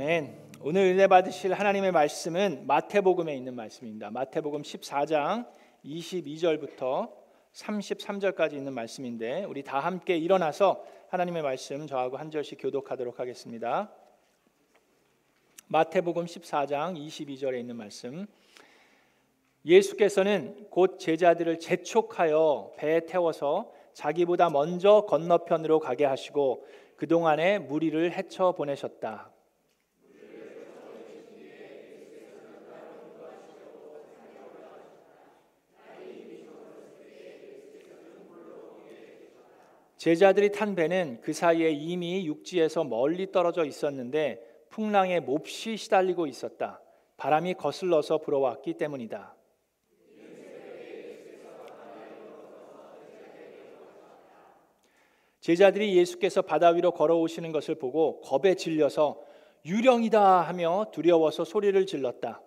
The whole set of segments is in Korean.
아멘. 오늘 은혜 받으실 하나님의 말씀은 마태복음에 있는 말씀입니다. 마태복음 14장 22절부터 33절까지 있는 말씀인데 우리 다 함께 일어나서 하나님의 말씀 저하고 한 절씩 교독하도록 하겠습니다. 마태복음 14장 22절에 있는 말씀. 예수께서는 곧 제자들을 재촉하여 배에 태워서 자기보다 먼저 건너편으로 가게 하시고 그동안에 무리를 헤쳐 보내셨다. 제자들이 탄 배는 그 사이에 이미 육지에서 멀리 떨어져 있었는데 풍랑에 몹시 시달리고 있었다. 바람이 거슬러서 불어왔기 때문이다. 제자들이 예수께서 바다 위로 걸어오시는 것을 보고 겁에 질려서 유령이다 하며 두려워서 소리를 질렀다.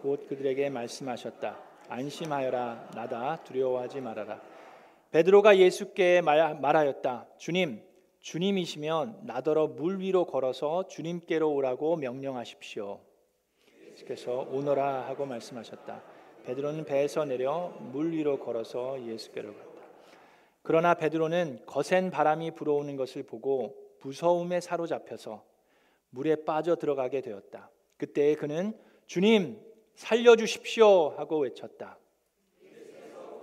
곧 그들에게 말씀하셨다. 안심하여라 나다 두려워하지 말아라. 베드로가 예수께 말하였다. 주님, 주님이시면 나더러 물 위로 걸어서 주님께로 오라고 명령하십시오. 예수께서 오너라 하고 말씀하셨다. 베드로는 배에서 내려 물 위로 걸어서 예수께로 갔다. 그러나 베드로는 거센 바람이 불어오는 것을 보고 무서움에 사로잡혀서 물에 빠져 들어가게 되었다. 그때 그는 주님 살려 주십시오 하고 외쳤다.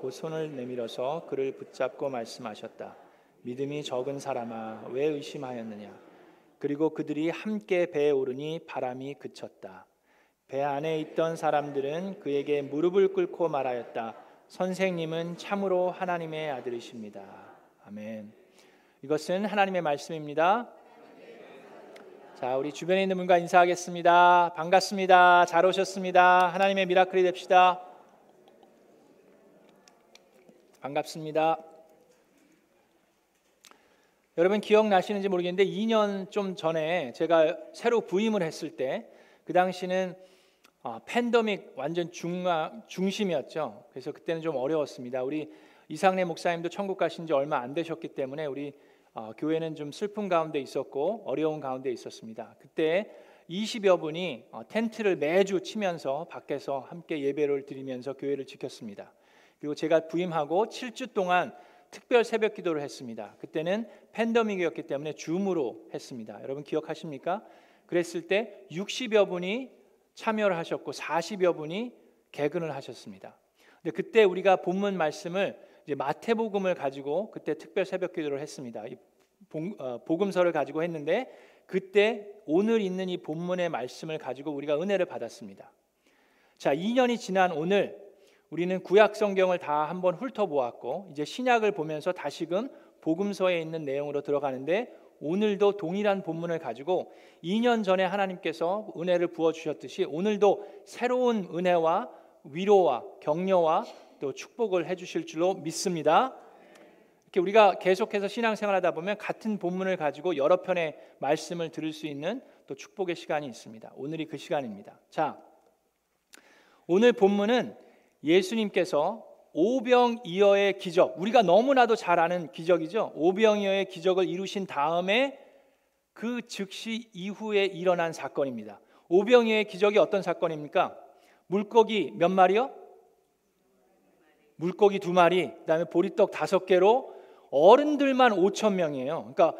곧 손을 내밀어서 그를 붙잡고 말씀하셨다. 믿음이 적은 사람아 왜 의심하였느냐? 그리고 그들이 함께 배에 오르니 바람이 그쳤다. 배 안에 있던 사람들은 그에게 무릎을 꿇고 말하였다. 선생님은 참으로 하나님의 아들이십니다. 아멘. 이것은 하나님의 말씀입니다. 자, 우리 주변에 있는 분과 인사하겠습니다. 반갑습니다. 잘 오셨습니다. 하나님의 미라클이 됩시다. 반갑습니다. 여러분 기억나시는지 모르겠는데 2년 좀 전에 제가 새로 부임을 했을 때 그 당시는 아, 팬더믹 완전 중앙, 중심이었죠. 그래서 그때는 좀 어려웠습니다. 우리 이상래 목사님도 천국 가신 지 얼마 안 되셨기 때문에 우리 어, 교회는 좀 슬픈 가운데 있었고 어려운 가운데 있었습니다. 그때 20여 분이 어, 텐트를 매주 치면서 밖에서 함께 예배를 드리면서 교회를 지켰습니다. 그리고 제가 부임하고 7주 동안 특별 새벽 기도를 했습니다. 그때는 팬데믹이었기 때문에 줌으로 했습니다. 여러분 기억하십니까? 그랬을 때 60여 분이 참여를 하셨고 40여 분이 개근을 하셨습니다. 근데 그때 우리가 본문 말씀을 이제 마태복음을 가지고 그때 특별 새벽 기도를 했습니다. 이 어, 복음서를 가지고 했는데 그때 오늘 있는 이 본문의 말씀을 가지고 우리가 은혜를 받았습니다. 자, 2년이 지난 오늘 우리는 구약 성경을 다 한번 훑어보았고 이제 신약을 보면서 다시금 복음서에 있는 내용으로 들어가는데 오늘도 동일한 본문을 가지고 2년 전에 하나님께서 은혜를 부어 주셨듯이 오늘도 새로운 은혜와 위로와 격려와 또 축복을 해 주실 줄로 믿습니다. 이렇게 우리가 계속해서 신앙생활하다 보면 같은 본문을 가지고 여러 편의 말씀을 들을 수 있는 또 축복의 시간이 있습니다. 오늘이 그 시간입니다. 자, 오늘 본문은 예수님께서 오병이어의 기적, 우리가 너무나도 잘 아는 기적이죠. 오병이어의 기적을 이루신 다음에 그 즉시 이후에 일어난 사건입니다. 오병이어의 기적이 어떤 사건입니까? 물고기 몇 마리요? 물고기 두 마리, 그다음에 보리떡 다섯 개로 어른들만 5천 명이에요. 그러니까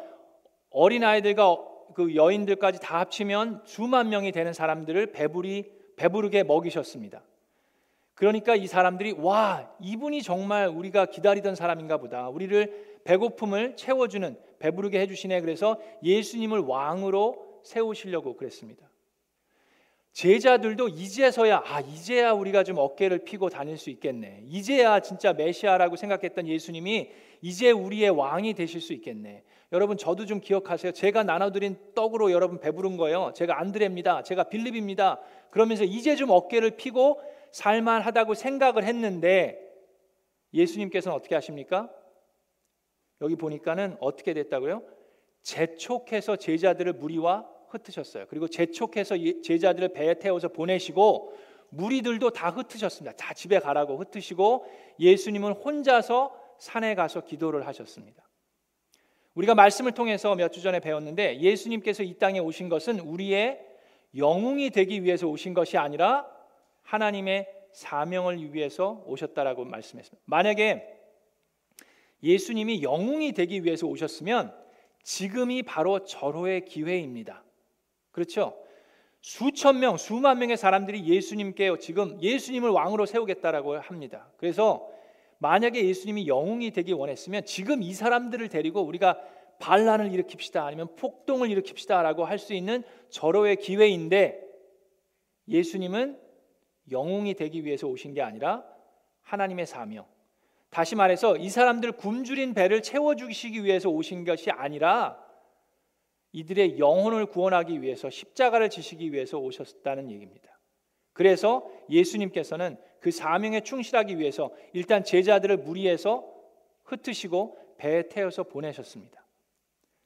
어린 아이들과 그 여인들까지 다 합치면 수만 명이 되는 사람들을 배부리 배부르게 먹이셨습니다. 그러니까 이 사람들이 와 이분이 정말 우리가 기다리던 사람인가 보다. 우리를 배고픔을 채워주는 배부르게 해주시네. 그래서 예수님을 왕으로 세우시려고 그랬습니다. 제자들도 이제서야 아 이제야 우리가 좀 어깨를 피고 다닐 수 있겠네. 이제야 진짜 메시아라고 생각했던 예수님이 이제 우리의 왕이 되실 수 있겠네. 여러분 저도 좀 기억하세요. 제가 나눠드린 떡으로 여러분 배부른 거예요. 제가 안드레입니다. 제가 빌립입니다. 그러면서 이제 좀 어깨를 피고 살만하다고 생각을 했는데 예수님께서는 어떻게 하십니까? 여기 보니까는 어떻게 됐다고요? 재촉해서 제자들을 무리와 흩으셨어요. 그리고 재촉해서 예, 제자들을 배에 태워서 보내시고 무리들도 다 흩으셨습니다. 다 집에 가라고 흩으시고 예수님은 혼자서 산에 가서 기도를 하셨습니다. 우리가 말씀을 통해서 몇 주 전에 배웠는데 예수님께서 이 땅에 오신 것은 우리의 영웅이 되기 위해서 오신 것이 아니라 하나님의 사명을 위해서 오셨다라고 말씀했습니다. 만약에 예수님이 영웅이 되기 위해서 오셨으면 지금이 바로 절호의 기회입니다. 그렇죠? 수천 명, 수만 명의 사람들이 예수님께 지금 예수님을 왕으로 세우겠다라고 합니다. 그래서 만약에 예수님이 영웅이 되기 원했으면 지금 이 사람들을 데리고 우리가 반란을 일으킵시다 아니면 폭동을 일으킵시다라고 할 수 있는 절호의 기회인데 예수님은 영웅이 되기 위해서 오신 게 아니라 하나님의 사명. 다시 말해서 이 사람들 굶주린 배를 채워 주시기 위해서 오신 것이 아니라 이들의 영혼을 구원하기 위해서 십자가를 지시기 위해서 오셨다는 얘기입니다. 그래서 예수님께서는 그 사명에 충실하기 위해서 일단 제자들을 무리해서 흩으시고 배에 태워서 보내셨습니다.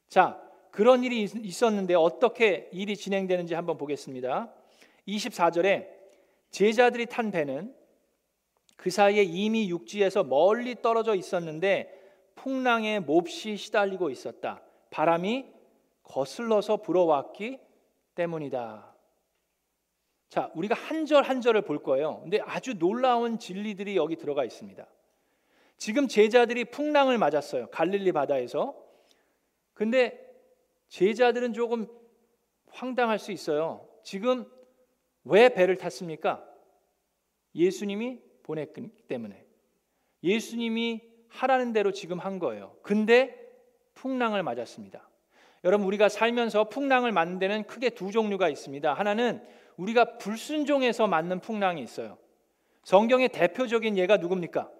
자, 그런 일이 있었는데 어떻게 일이 진행되는지 한번 보겠습니다. 24절에 제자들이 탄 배는 그 사이에 이미 육지에서 멀리 떨어져 있었는데 풍랑에 몹시 시달리고 있었다. 바람이 거슬러서 불어왔기 때문이다. 자, 우리가 한 절 한 절을 볼 거예요. 근데 아주 놀라운 진리들이 여기 들어가 있습니다. 지금 제자들이 풍랑을 맞았어요. 갈릴리 바다에서. 근데 제자들은 조금 황당할 수 있어요. 지금 왜 배를 탔습니까? 예수님이 보냈기 때문에. 예수님이 하라는 대로 지금 한 거예요. 근데 풍랑을 맞았습니다. 여러분 우리가 살면서 풍랑을 데는 크게 두 종류가 있습니다. 하나는 우리가 불순종해서 맞는 풍랑이 있어요. 성경의 대표적인 예가 누굽니까?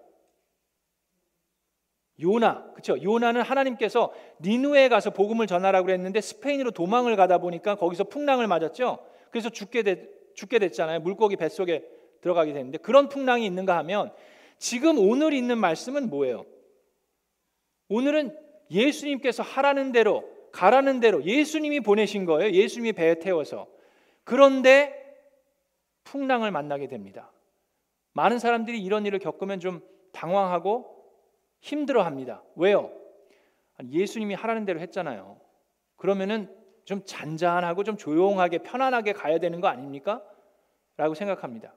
요나. 그렇죠? 요나는 하나님께서 니누에 가서 복음을 전하라고 그랬는데 스페인으로 도망을 가다 보니까 거기서 풍랑을 맞았죠. 그래서 죽게 됐, 죽게 됐잖아요. 물고기 뱃속에 들어가게 됐는데 그런 풍랑이 있는가 하면 지금 오늘 있는 말씀은 뭐예요? 오늘은 예수님께서 하라는 대로 가라는 대로 예수님이 보내신 거예요. 예수님이 배에 태워서. 그런데 풍랑을 만나게 됩니다. 많은 사람들이 이런 일을 겪으면 좀 당황하고 힘들어 합니다. 왜요? 예수님이 하라는 대로 했잖아요. 그러면은 좀 잔잔하고 좀 조용하게 편안하게 가야 되는 거 아닙니까? 라고 생각합니다.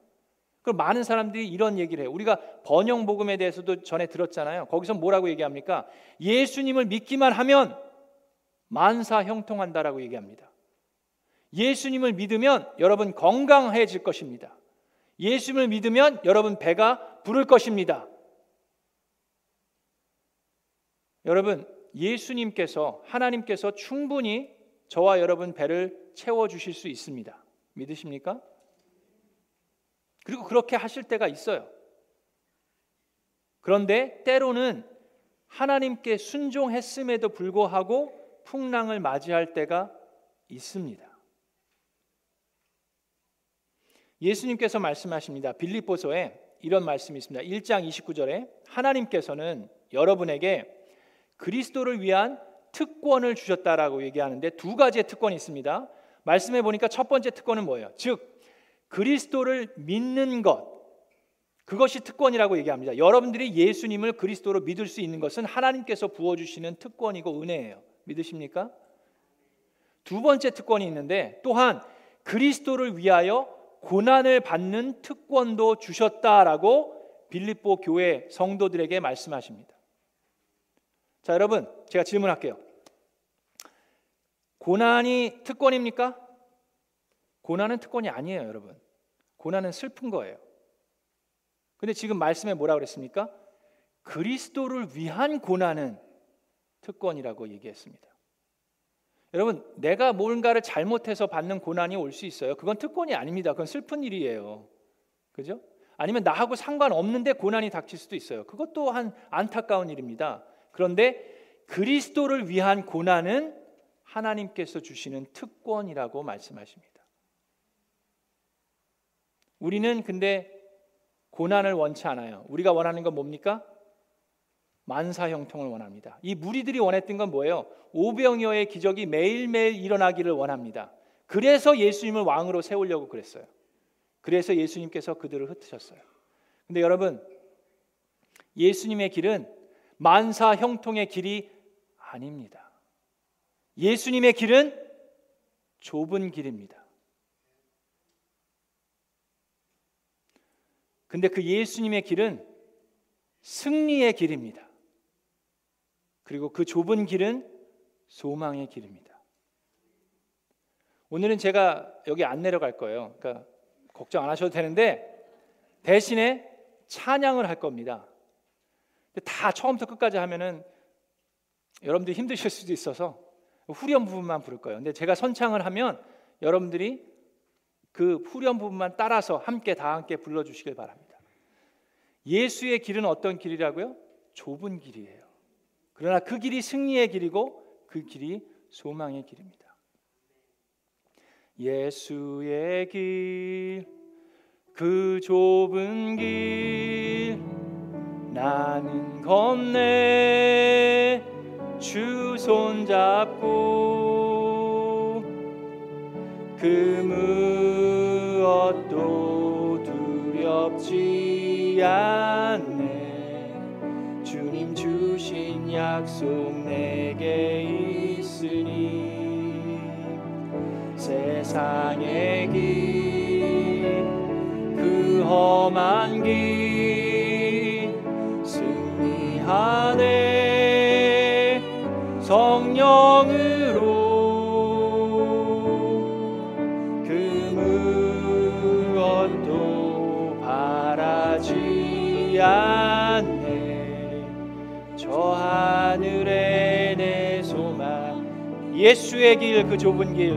그럼 많은 사람들이 이런 얘기를 해요. 우리가 번영 복음에 대해서도 전에 들었잖아요. 거기서 뭐라고 얘기합니까? 예수님을 믿기만 하면 만사 형통한다라고 얘기합니다. 예수님을 믿으면 여러분 건강해질 것입니다. 예수님을 믿으면 여러분 배가 부를 것입니다. 여러분, 예수님께서 하나님께서 충분히 저와 여러분 배를 채워 주실 수 있습니다. 믿으십니까? 그리고 그렇게 하실 때가 있어요. 그런데 때로는 하나님께 순종했음에도 불구하고 풍랑을 맞이할 때가 있습니다. 예수님께서 말씀하십니다. 빌립보서에 이런 말씀이 있습니다. 1장 29절에 하나님께서는 여러분에게 그리스도를 위한 특권을 주셨다라고 얘기하는데 두 가지의 특권이 있습니다. 말씀해 보니까 첫 번째 특권은 뭐예요? 즉 그리스도를 믿는 것 그것이 특권이라고 얘기합니다. 여러분들이 예수님을 그리스도로 믿을 수 있는 것은 하나님께서 부어 주시는 특권이고 은혜예요. 믿으십니까? 두 번째 특권이 있는데 또한 그리스도를 위하여 고난을 받는 특권도 주셨다라고 빌립보 교회 성도들에게 말씀하십니다. 자, 여러분, 제가 질문할게요. 고난이 특권입니까? 고난은 특권이 아니에요, 여러분. 고난은 슬픈 거예요. 근데 지금 말씀에 뭐라 그랬습니까? 그리스도를 위한 고난은 특권이라고 얘기했습니다. 여러분, 내가 뭔가를 잘못해서 받는 고난이 올 수 있어요. 그건 특권이 아닙니다. 그건 슬픈 일이에요. 그죠? 아니면 나하고 상관없는데 고난이 닥칠 수도 있어요. 그것 또한 안타까운 일입니다. 그런데 그리스도를 위한 고난은 하나님께서 주시는 특권이라고 말씀하십니다. 우리는 근데 고난을 원치 않아요. 우리가 원하는 건 뭡니까? 만사 형통을 원합니다. 이 무리들이 원했던 건 뭐예요? 오병이어의 기적이 매일매일 일어나기를 원합니다. 그래서 예수님을 왕으로 세우려고 그랬어요. 그래서 예수님께서 그들을 흩으셨어요. 근데 여러분, 예수님의 길은 만사 형통의 길이 아닙니다. 예수님의 길은 좁은 길입니다. 근데 그 예수님의 길은 승리의 길입니다. 그리고 그 좁은 길은 소망의 길입니다. 오늘은 제가 여기 안 내려갈 거예요. 그러니까 걱정 안 하셔도 되는데 대신에 찬양을 할 겁니다. 다 처음부터 끝까지 하면은 여러분들이 힘드실 수도 있어서 후렴 부분만 부를 거예요. 근데 제가 선창을 하면 여러분들이 그 후렴 부분만 따라서 함께 다 함께 불러 주시길 바랍니다. 예수의 길은 어떤 길이라고요? 좁은 길이에요. 그러나 그 길이 승리의 길이고 그 길이 소망의 길입니다. 예수의 길, 그 좁은 길, 나는 건네 주 손잡고 그 무엇도 두렵지 않네. 주님 주신 약속 내게 있으니 세상의 길, 그 험한 길, 승리하네 예수의 길 그 좁은 길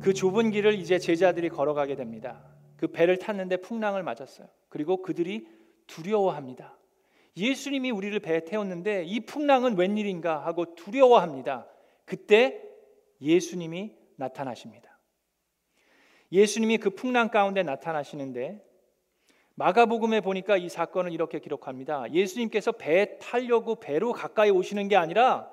그 좁은 길을 이제 제자들이 걸어가게 됩니다. 그 배를 탔는데 풍랑을 맞았어요. 그리고 그들이 두려워합니다. 예수님이 우리를 배에 태웠는데 이 풍랑은 웬일인가 하고 두려워합니다. 그때 예수님이 나타나십니다. 예수님이 그 풍랑 가운데 나타나시는데 마가복음에 보니까 이 사건을 이렇게 기록합니다. 예수님께서 배 타려고 배로 가까이 오시는 게 아니라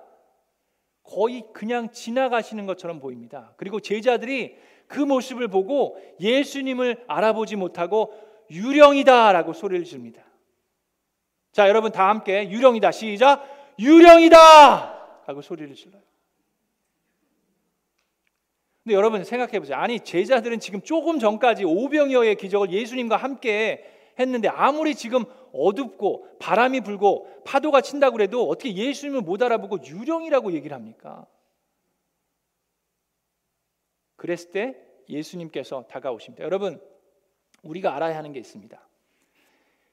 거의 그냥 지나가시는 것처럼 보입니다. 그리고 제자들이 그 모습을 보고 예수님을 알아보지 못하고 유령이다라고 소리를 지릅니다. 자, 여러분 다 함께 유령이다. 시작. 유령이다! 하고 소리를 질러요. 근데 여러분 생각해 보세요. 아니, 제자들은 지금 조금 전까지 오병이어의 기적을 예수님과 함께 했는데 아무리 지금 어둡고 바람이 불고 파도가 친다고 그래도 어떻게 예수님을 못 알아보고 유령이라고 얘기를 합니까? 그랬을 때 예수님께서 다가오십니다. 여러분, 우리가 알아야 하는 게 있습니다.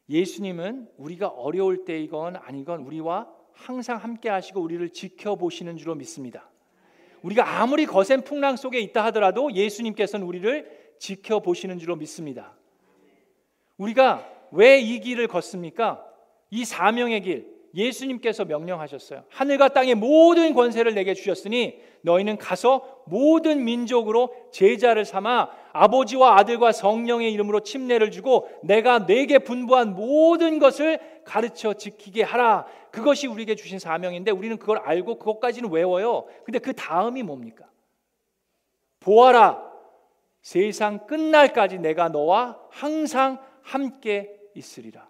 예수님은 우리가 어려울 때이건 아니건 우리와 항상 함께 하시고 우리를 지켜보시는 줄로 믿습니다. 우리가 아무리 거센 풍랑 속에 있다 하더라도 예수님께서는 우리를 지켜보시는 줄로 믿습니다. 우리가 왜 이 길을 걷습니까? 이 사명의 길, 예수님께서 명령하셨어요. 하늘과 땅의 모든 권세를 내게 주셨으니 너희는 가서 모든 민족으로 제자를 삼아 아버지와 아들과 성령의 이름으로 침례를 주고 내가 내게 분부한 모든 것을 가르쳐 지키게 하라. 그것이 우리에게 주신 사명인데 우리는 그걸 알고 그것까지는 외워요. 근데 그 다음이 뭡니까? 보아라. 세상 끝날까지 내가 너와 항상 함께 있으리라.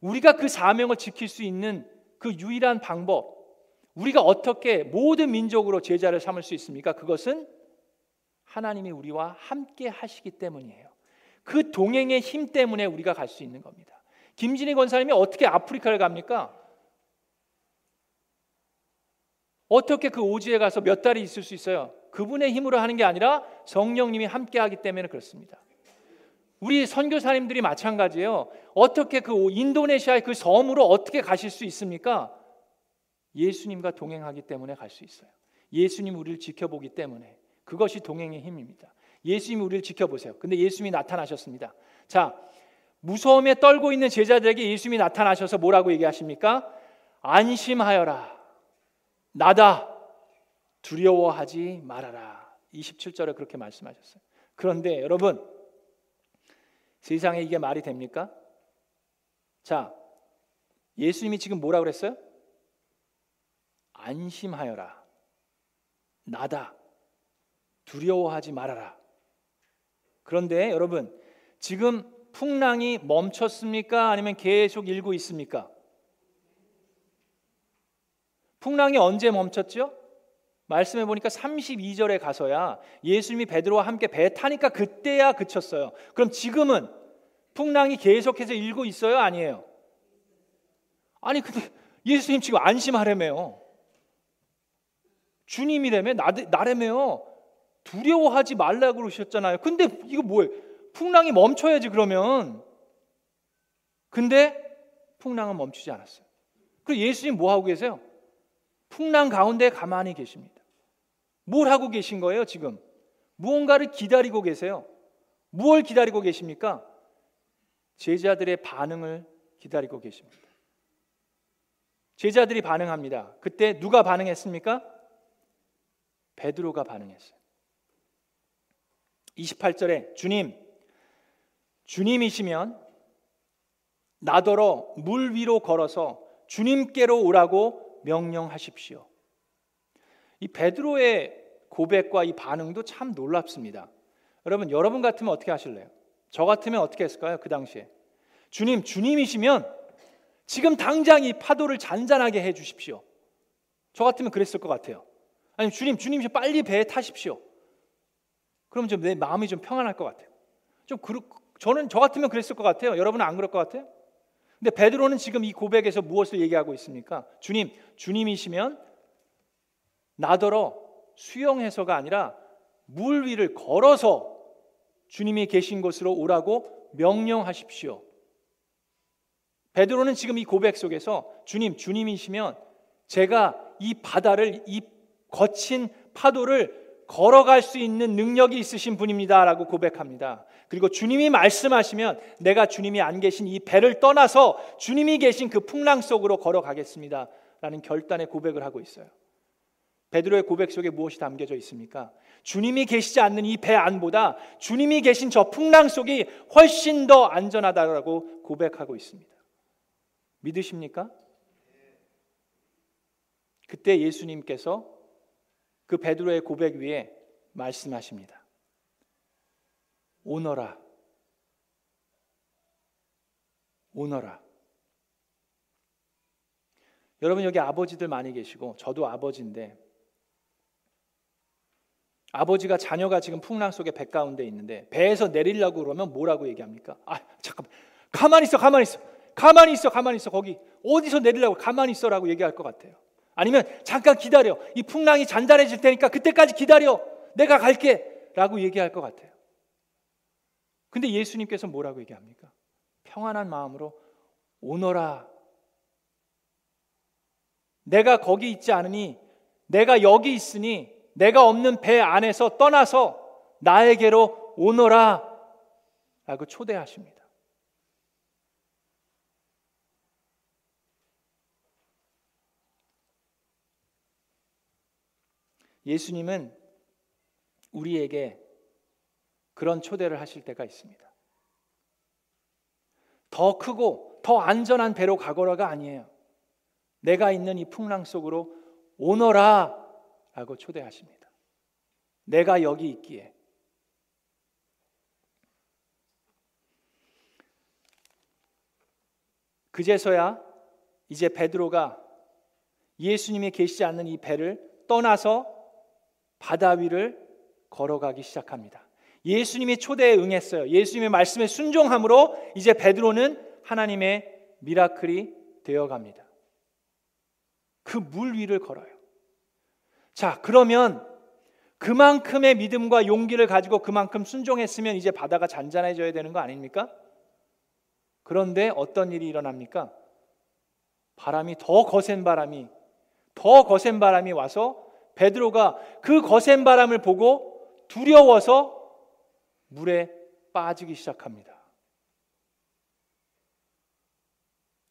우리가 그 사명을 지킬 수 있는 그 유일한 방법, 우리가 어떻게 모든 민족으로 제자를 삼을 수 있습니까? 그것은 하나님이 우리와 함께 하시기 때문이에요. 그 동행의 힘 때문에 우리가 갈 수 있는 겁니다. 김진희 권사님이 어떻게 아프리카를 갑니까? 어떻게 그 오지에 가서 몇 달이 있을 수 있어요? 그분의 힘으로 하는 게 아니라 성령님이 함께 하기 때문에 그렇습니다. 우리 선교사님들이 마찬가지예요. 어떻게 그 인도네시아의 그 섬으로 어떻게 가실 수 있습니까? 예수님과 동행하기 때문에 갈 수 있어요. 예수님 우리를 지켜보기 때문에 그것이 동행의 힘입니다. 예수님 우리를 지켜보세요. 근데 예수님이 나타나셨습니다. 자, 무서움에 떨고 있는 제자들에게 예수님이 나타나셔서 뭐라고 얘기하십니까? 안심하여라. 나다. 두려워하지 말아라. 27절에 그렇게 말씀하셨어요. 그런데 여러분, 세상에 이게 말이 됩니까? 자, 예수님이 지금 뭐라 그랬어요? 안심하여라. 나다. 두려워하지 말아라. 그런데 여러분, 지금 풍랑이 멈췄습니까? 아니면 계속 일고 있습니까? 풍랑이 언제 멈췄죠? 말씀해 보니까 32절에 가서야 예수님이 베드로와 함께 배 타니까 그때야 그쳤어요. 그럼 지금은 풍랑이 계속해서 일고 있어요? 아니에요? 아니 근데 예수님 지금 안심하래매요. 주님이래매 나래매요. 두려워하지 말라고 그러셨잖아요. 근데 이거 뭐예요? 풍랑이 멈춰야지 그러면. 근데 풍랑은 멈추지 않았어요. 그리고 예수님 뭐 하고 계세요? 풍랑 가운데 가만히 계십니다. 뭘 하고 계신 거예요, 지금? 무언가를 기다리고 계세요. 무엇을 기다리고 계십니까? 제자들의 반응을 기다리고 계십니다. 제자들이 반응합니다. 그때 누가 반응했습니까? 베드로가 반응했어요. 28절에 주님, 주님이시면 나더러 물 위로 걸어서 주님께로 오라고 명령하십시오. 이 베드로의 고백과 이 반응도 참 놀랍습니다. 여러분, 여러분 같으면 어떻게 하실래요? 저 같으면 어떻게 했을까요? 그 당시에. 주님, 주님이시면 지금 당장 이 파도를 잔잔하게 해 주십시오. 저 같으면 그랬을 것 같아요. 아니 주님, 주님 빨리 배에 타십시오. 그럼 좀 내 마음이 좀 평안할 것 같아요. 좀 그르, 저는 저 같으면 그랬을 것 같아요. 여러분은 안 그럴 것 같아요? 근데 베드로는 지금 이 고백에서 무엇을 얘기하고 있습니까? 주님, 주님이시면 나더러 수영해서가 아니라 물 위를 걸어서 주님이 계신 곳으로 오라고 명령하십시오. 베드로는 지금 이 고백 속에서 주님, 주님이시면 제가 이 바다를 이 거친 파도를 걸어갈 수 있는 능력이 있으신 분입니다라고 고백합니다. 그리고 주님이 말씀하시면 내가 주님이 안 계신 이 배를 떠나서 주님이 계신 그 풍랑 속으로 걸어가겠습니다 라는 결단의 고백을 하고 있어요. 베드로의 고백 속에 무엇이 담겨져 있습니까? 주님이 계시지 않는 이 배 안보다 주님이 계신 저 풍랑 속이 훨씬 더 안전하다고 고백하고 있습니다. 믿으십니까? 그때 예수님께서 그 베드로의 고백 위에 말씀하십니다. 오너라. 오너라. 여러분 여기 아버지들 많이 계시고 저도 아버지인데 아버지가 자녀가 지금 풍랑 속에 배 가운데 있는데 배에서 내리려고 그러면 뭐라고 얘기합니까? 아 잠깐 가만히 있어 가만히 있어 가만히 있어 가만히 있어 거기 어디서 내리려고 가만히 있어라고 얘기할 것 같아요. 아니면 잠깐 기다려 이 풍랑이 잔잔해질 테니까 그때까지 기다려 내가 갈게 라고 얘기할 것 같아요. 근데 예수님께서 뭐라고 얘기합니까? 평안한 마음으로 오너라. 내가 거기 있지 않으니 내가 여기 있으니 내가 없는 배 안에서 떠나서 나에게로 오너라 라고 초대하십니다. 예수님은 우리에게 그런 초대를 하실 때가 있습니다. 더 크고 더 안전한 배로 가거라가 아니에요. 내가 있는 이 풍랑 속으로 오너라 라고 초대하십니다. 내가 여기 있기에. 그제서야 이제 베드로가 예수님이 계시지 않는 이 배를 떠나서 바다 위를 걸어가기 시작합니다. 예수님의 초대에 응했어요. 예수님의 말씀에 순종함으로 이제 베드로는 하나님의 미라클이 되어 갑니다. 그 물 위를 걸어요. 자, 그러면 그만큼의 믿음과 용기를 가지고 그만큼 순종했으면 이제 바다가 잔잔해져야 되는 거 아닙니까? 그런데 어떤 일이 일어납니까? 바람이 더 거센 바람이 더 거센 바람이 와서 베드로가 그 거센 바람을 보고 두려워서 물에 빠지기 시작합니다.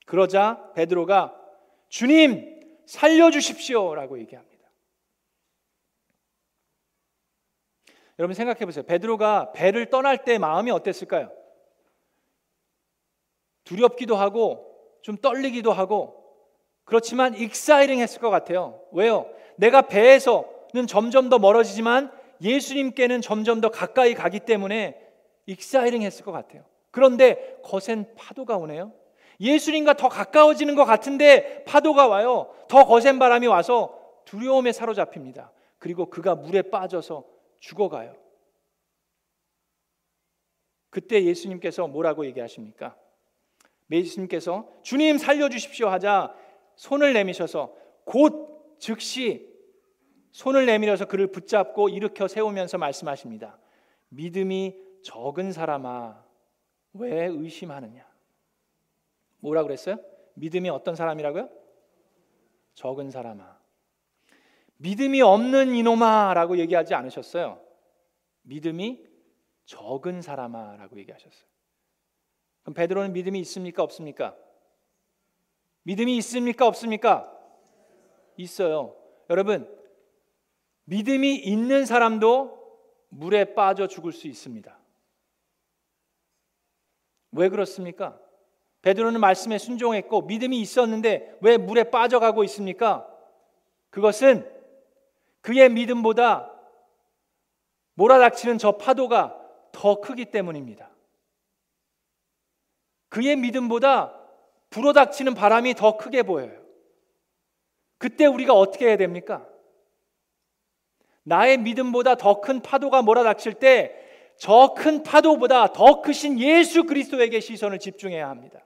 그러자 베드로가 주님 살려 주십시오라고 얘기합니다. 여러분 생각해 보세요. 베드로가 배를 떠날 때 마음이 어땠을까요? 두렵기도 하고 좀 떨리기도 하고 그렇지만 exciting 했을 것 같아요. 왜요? 내가 배에서는 점점 더 멀어지지만 예수님께는 점점 더 가까이 가기 때문에 exciting 했을 것 같아요. 그런데 거센 파도가 오네요. 예수님과 더 가까워지는 것 같은데 파도가 와요. 더 거센 바람이 와서 두려움에 사로잡힙니다. 그리고 그가 물에 빠져서 죽어가요. 그때 예수님께서 뭐라고 얘기하십니까? 예수님께서 주님 살려주십시오 하자 손을 내미셔서 곧 즉시 손을 내밀어서 그를 붙잡고 일으켜 세우면서 말씀하십니다. 믿음이 적은 사람아 왜 의심하느냐? 뭐라 그랬어요? 믿음이 어떤 사람이라고요? 적은 사람아. 믿음이 없는 이놈아라고 얘기하지 않으셨어요. 믿음이 적은 사람아라고 얘기하셨어요. 그럼 베드로는 믿음이 있습니까 없습니까? 믿음이 있습니까 없습니까? 있어요. 여러분 믿음이 있는 사람도 물에 빠져 죽을 수 있습니다. 왜 그렇습니까? 베드로는 말씀에 순종했고 믿음이 있었는데 왜 물에 빠져가고 있습니까? 그것은 그의 믿음보다 몰아닥치는 저 파도가 더 크기 때문입니다. 그의 믿음보다 불어닥치는 바람이 더 크게 보여요. 그때 우리가 어떻게 해야 됩니까? 나의 믿음보다 더 큰 파도가 몰아닥칠 때 저 큰 파도보다 더 크신 예수 그리스도에게 시선을 집중해야 합니다.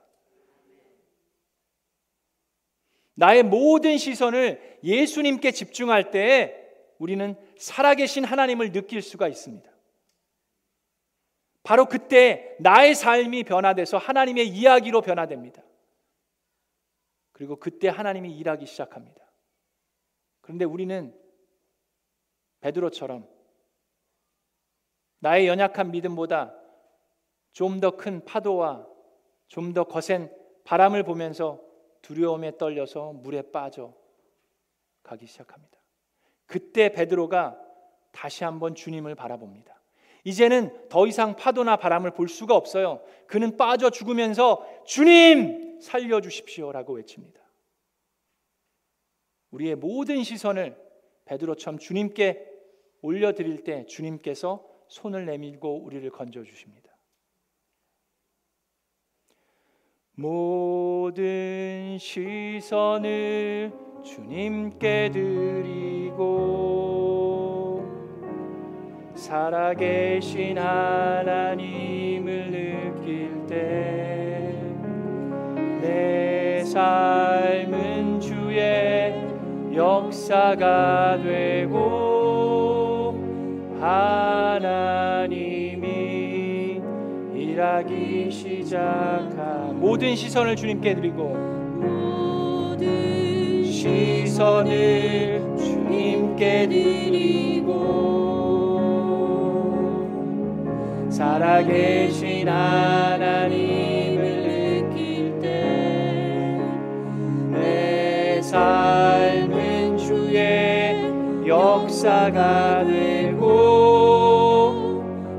나의 모든 시선을 예수님께 집중할 때 우리는 살아계신 하나님을 느낄 수가 있습니다. 바로 그때 나의 삶이 변화돼서 하나님의 이야기로 변화됩니다. 그리고 그때 하나님이 일하기 시작합니다. 그런데 우리는 베드로처럼 나의 연약한 믿음보다 좀 더 큰 파도와 좀 더 거센 바람을 보면서 두려움에 떨려서 물에 빠져 가기 시작합니다. 그때 베드로가 다시 한번 주님을 바라봅니다. 이제는 더 이상 파도나 바람을 볼 수가 없어요. 그는 빠져 죽으면서 주님 살려 주십시오라고 외칩니다. 우리의 모든 시선을 베드로처럼 주님께 올려 드릴 때 주님께서 손을 내밀고 우리를 건져 주십니다. 모든 시선을 주님께 드리고 살아계신 하나님을 느낄 때내 삶은 주의 역사가 되고 하나님이 일하기 시작한 모든 시선을 주님께 드리고 시선을 주님께 드리고 살아계신 하나님 삶은 주의 역사가 되고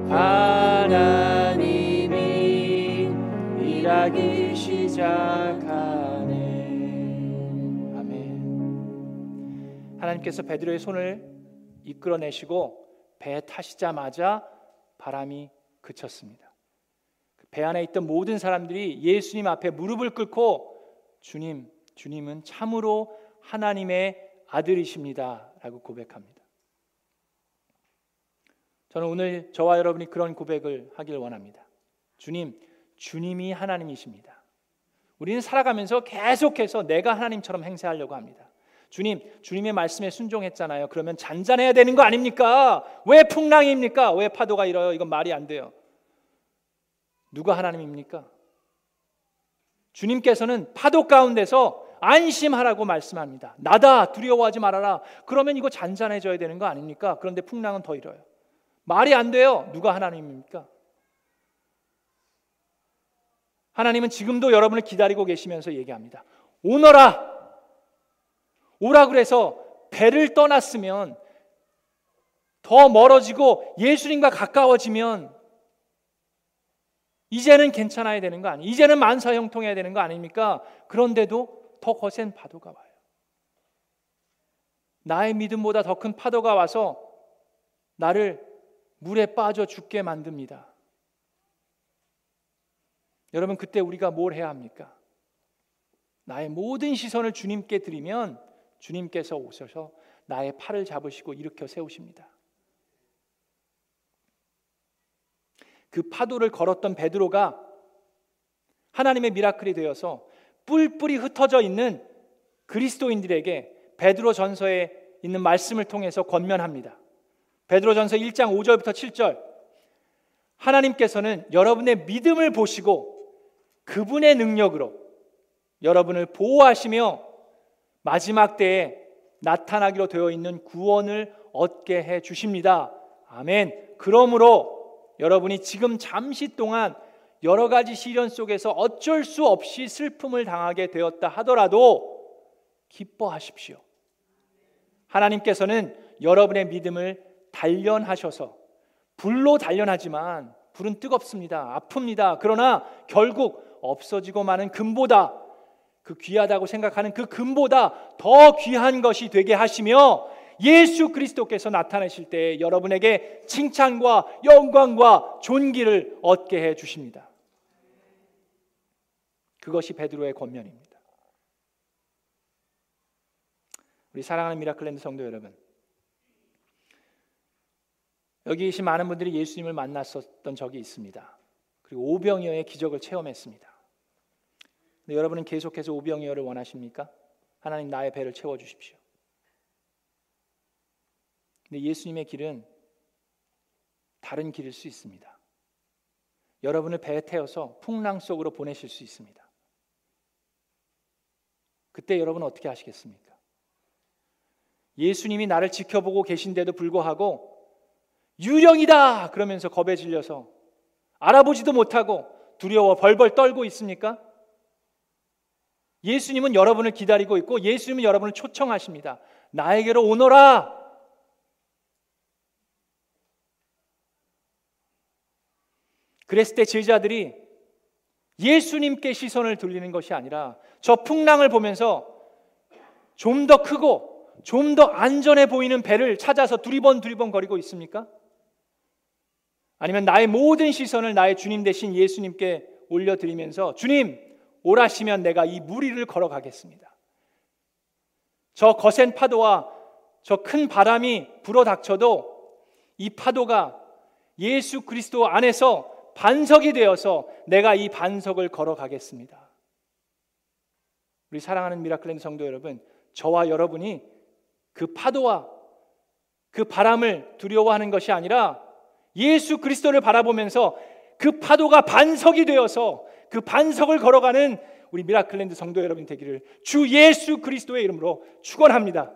하나님이 일하기 시작하네 아멘 하나님께서 베드로의 손을 이끌어내시고 배에 타시자마자 바람이 그쳤습니다. 배 안에 있던 모든 사람들이 예수님 앞에 무릎을 꿇고 주님, 주님은 참으로 하나님의 아들이십니다 라고 고백합니다. 저는 오늘 저와 여러분이 그런 고백을 하길 원합니다. 주님, 주님이 하나님이십니다. 우리는 살아가면서 계속해서 내가 하나님처럼 행세하려고 합니다. 주님, 주님의 말씀에 순종했잖아요. 그러면 잔잔해야 되는 거 아닙니까? 왜 풍랑입니까? 왜 파도가 일어요? 이건 말이 안 돼요. 누가 하나님입니까? 주님께서는 파도 가운데서 안심하라고 말씀합니다. 나다 두려워하지 말아라. 그러면 이거 잔잔해져야 되는 거 아닙니까? 그런데 풍랑은 더 일어요. 말이 안 돼요. 누가 하나님입니까? 하나님은 지금도 여러분을 기다리고 계시면서 얘기합니다. 오너라. 오라 그래서 배를 떠났으면 더 멀어지고 예수님과 가까워지면 이제는 괜찮아야 되는 거 아니? 이제는 만사 형통해야 되는 거 아닙니까? 그런데도 더 거센 파도가 와요. 나의 믿음보다 더 큰 파도가 와서 나를 물에 빠져 죽게 만듭니다. 여러분 그때 우리가 뭘 해야 합니까? 나의 모든 시선을 주님께 드리면 주님께서 오셔서 나의 팔을 잡으시고 일으켜 세우십니다. 그 파도를 걸었던 베드로가 하나님의 미라클이 되어서 뿔뿔이 흩어져 있는 그리스도인들에게 베드로 전서에 있는 말씀을 통해서 권면합니다. 베드로 전서 1장 5절부터 7절 하나님께서는 여러분의 믿음을 보시고 그분의 능력으로 여러분을 보호하시며 마지막 때에 나타나기로 되어 있는 구원을 얻게 해 주십니다. 아멘. 그러므로 여러분이 지금 잠시 동안 여러 가지 시련 속에서 어쩔 수 없이 슬픔을 당하게 되었다 하더라도 기뻐하십시오. 하나님께서는 여러분의 믿음을 단련하셔서 불로 단련하지만 불은 뜨겁습니다. 아픕니다. 그러나 결국 없어지고 마는 금보다 그 귀하다고 생각하는 그 금보다 더 귀한 것이 되게 하시며 예수 그리스도께서 나타나실 때 여러분에게 칭찬과 영광과 존귀를 얻게 해 주십니다. 그것이 베드로의 권면입니다. 우리 사랑하는 미라클랜드 성도 여러분. 여기 계신 많은 분들이 예수님을 만났었던 적이 있습니다. 그리고 오병이어의 기적을 체험했습니다. 근데 여러분은 계속해서 오병이어를 원하십니까? 하나님 나의 배를 채워 주십시오. 근데 예수님의 길은 다른 길일 수 있습니다. 여러분을 배에 태워서 풍랑 속으로 보내실 수 있습니다. 그때 여러분 어떻게 하시겠습니까? 예수님이 나를 지켜보고 계신데도 불구하고 유령이다 그러면서 겁에 질려서 알아보지도 못하고 두려워 벌벌 떨고 있습니까? 예수님은 여러분을 기다리고 있고 예수님은 여러분을 초청하십니다. 나에게로 오너라. 그랬을 때 제자들이 예수님께 시선을 돌리는 것이 아니라 저 풍랑을 보면서 좀 더 크고 좀 더 안전해 보이는 배를 찾아서 두리번 두리번 거리고 있습니까? 아니면 나의 모든 시선을 나의 주님 대신 예수님께 올려드리면서 주님 오라시면 내가 이 무리를 걸어가겠습니다. 저 거센 파도와 저 큰 바람이 불어 닥쳐도 이 파도가 예수 그리스도 안에서 반석이 되어서 내가 이 반석을 걸어가겠습니다. 우리 사랑하는 미라클랜드 성도 여러분, 저와 여러분이 그 파도와 그 바람을 두려워하는 것이 아니라 예수 그리스도를 바라보면서 그 파도가 반석이 되어서 그 반석을 걸어가는 우리 미라클랜드 성도 여러분 되기를 주 예수 그리스도의 이름으로 축원합니다.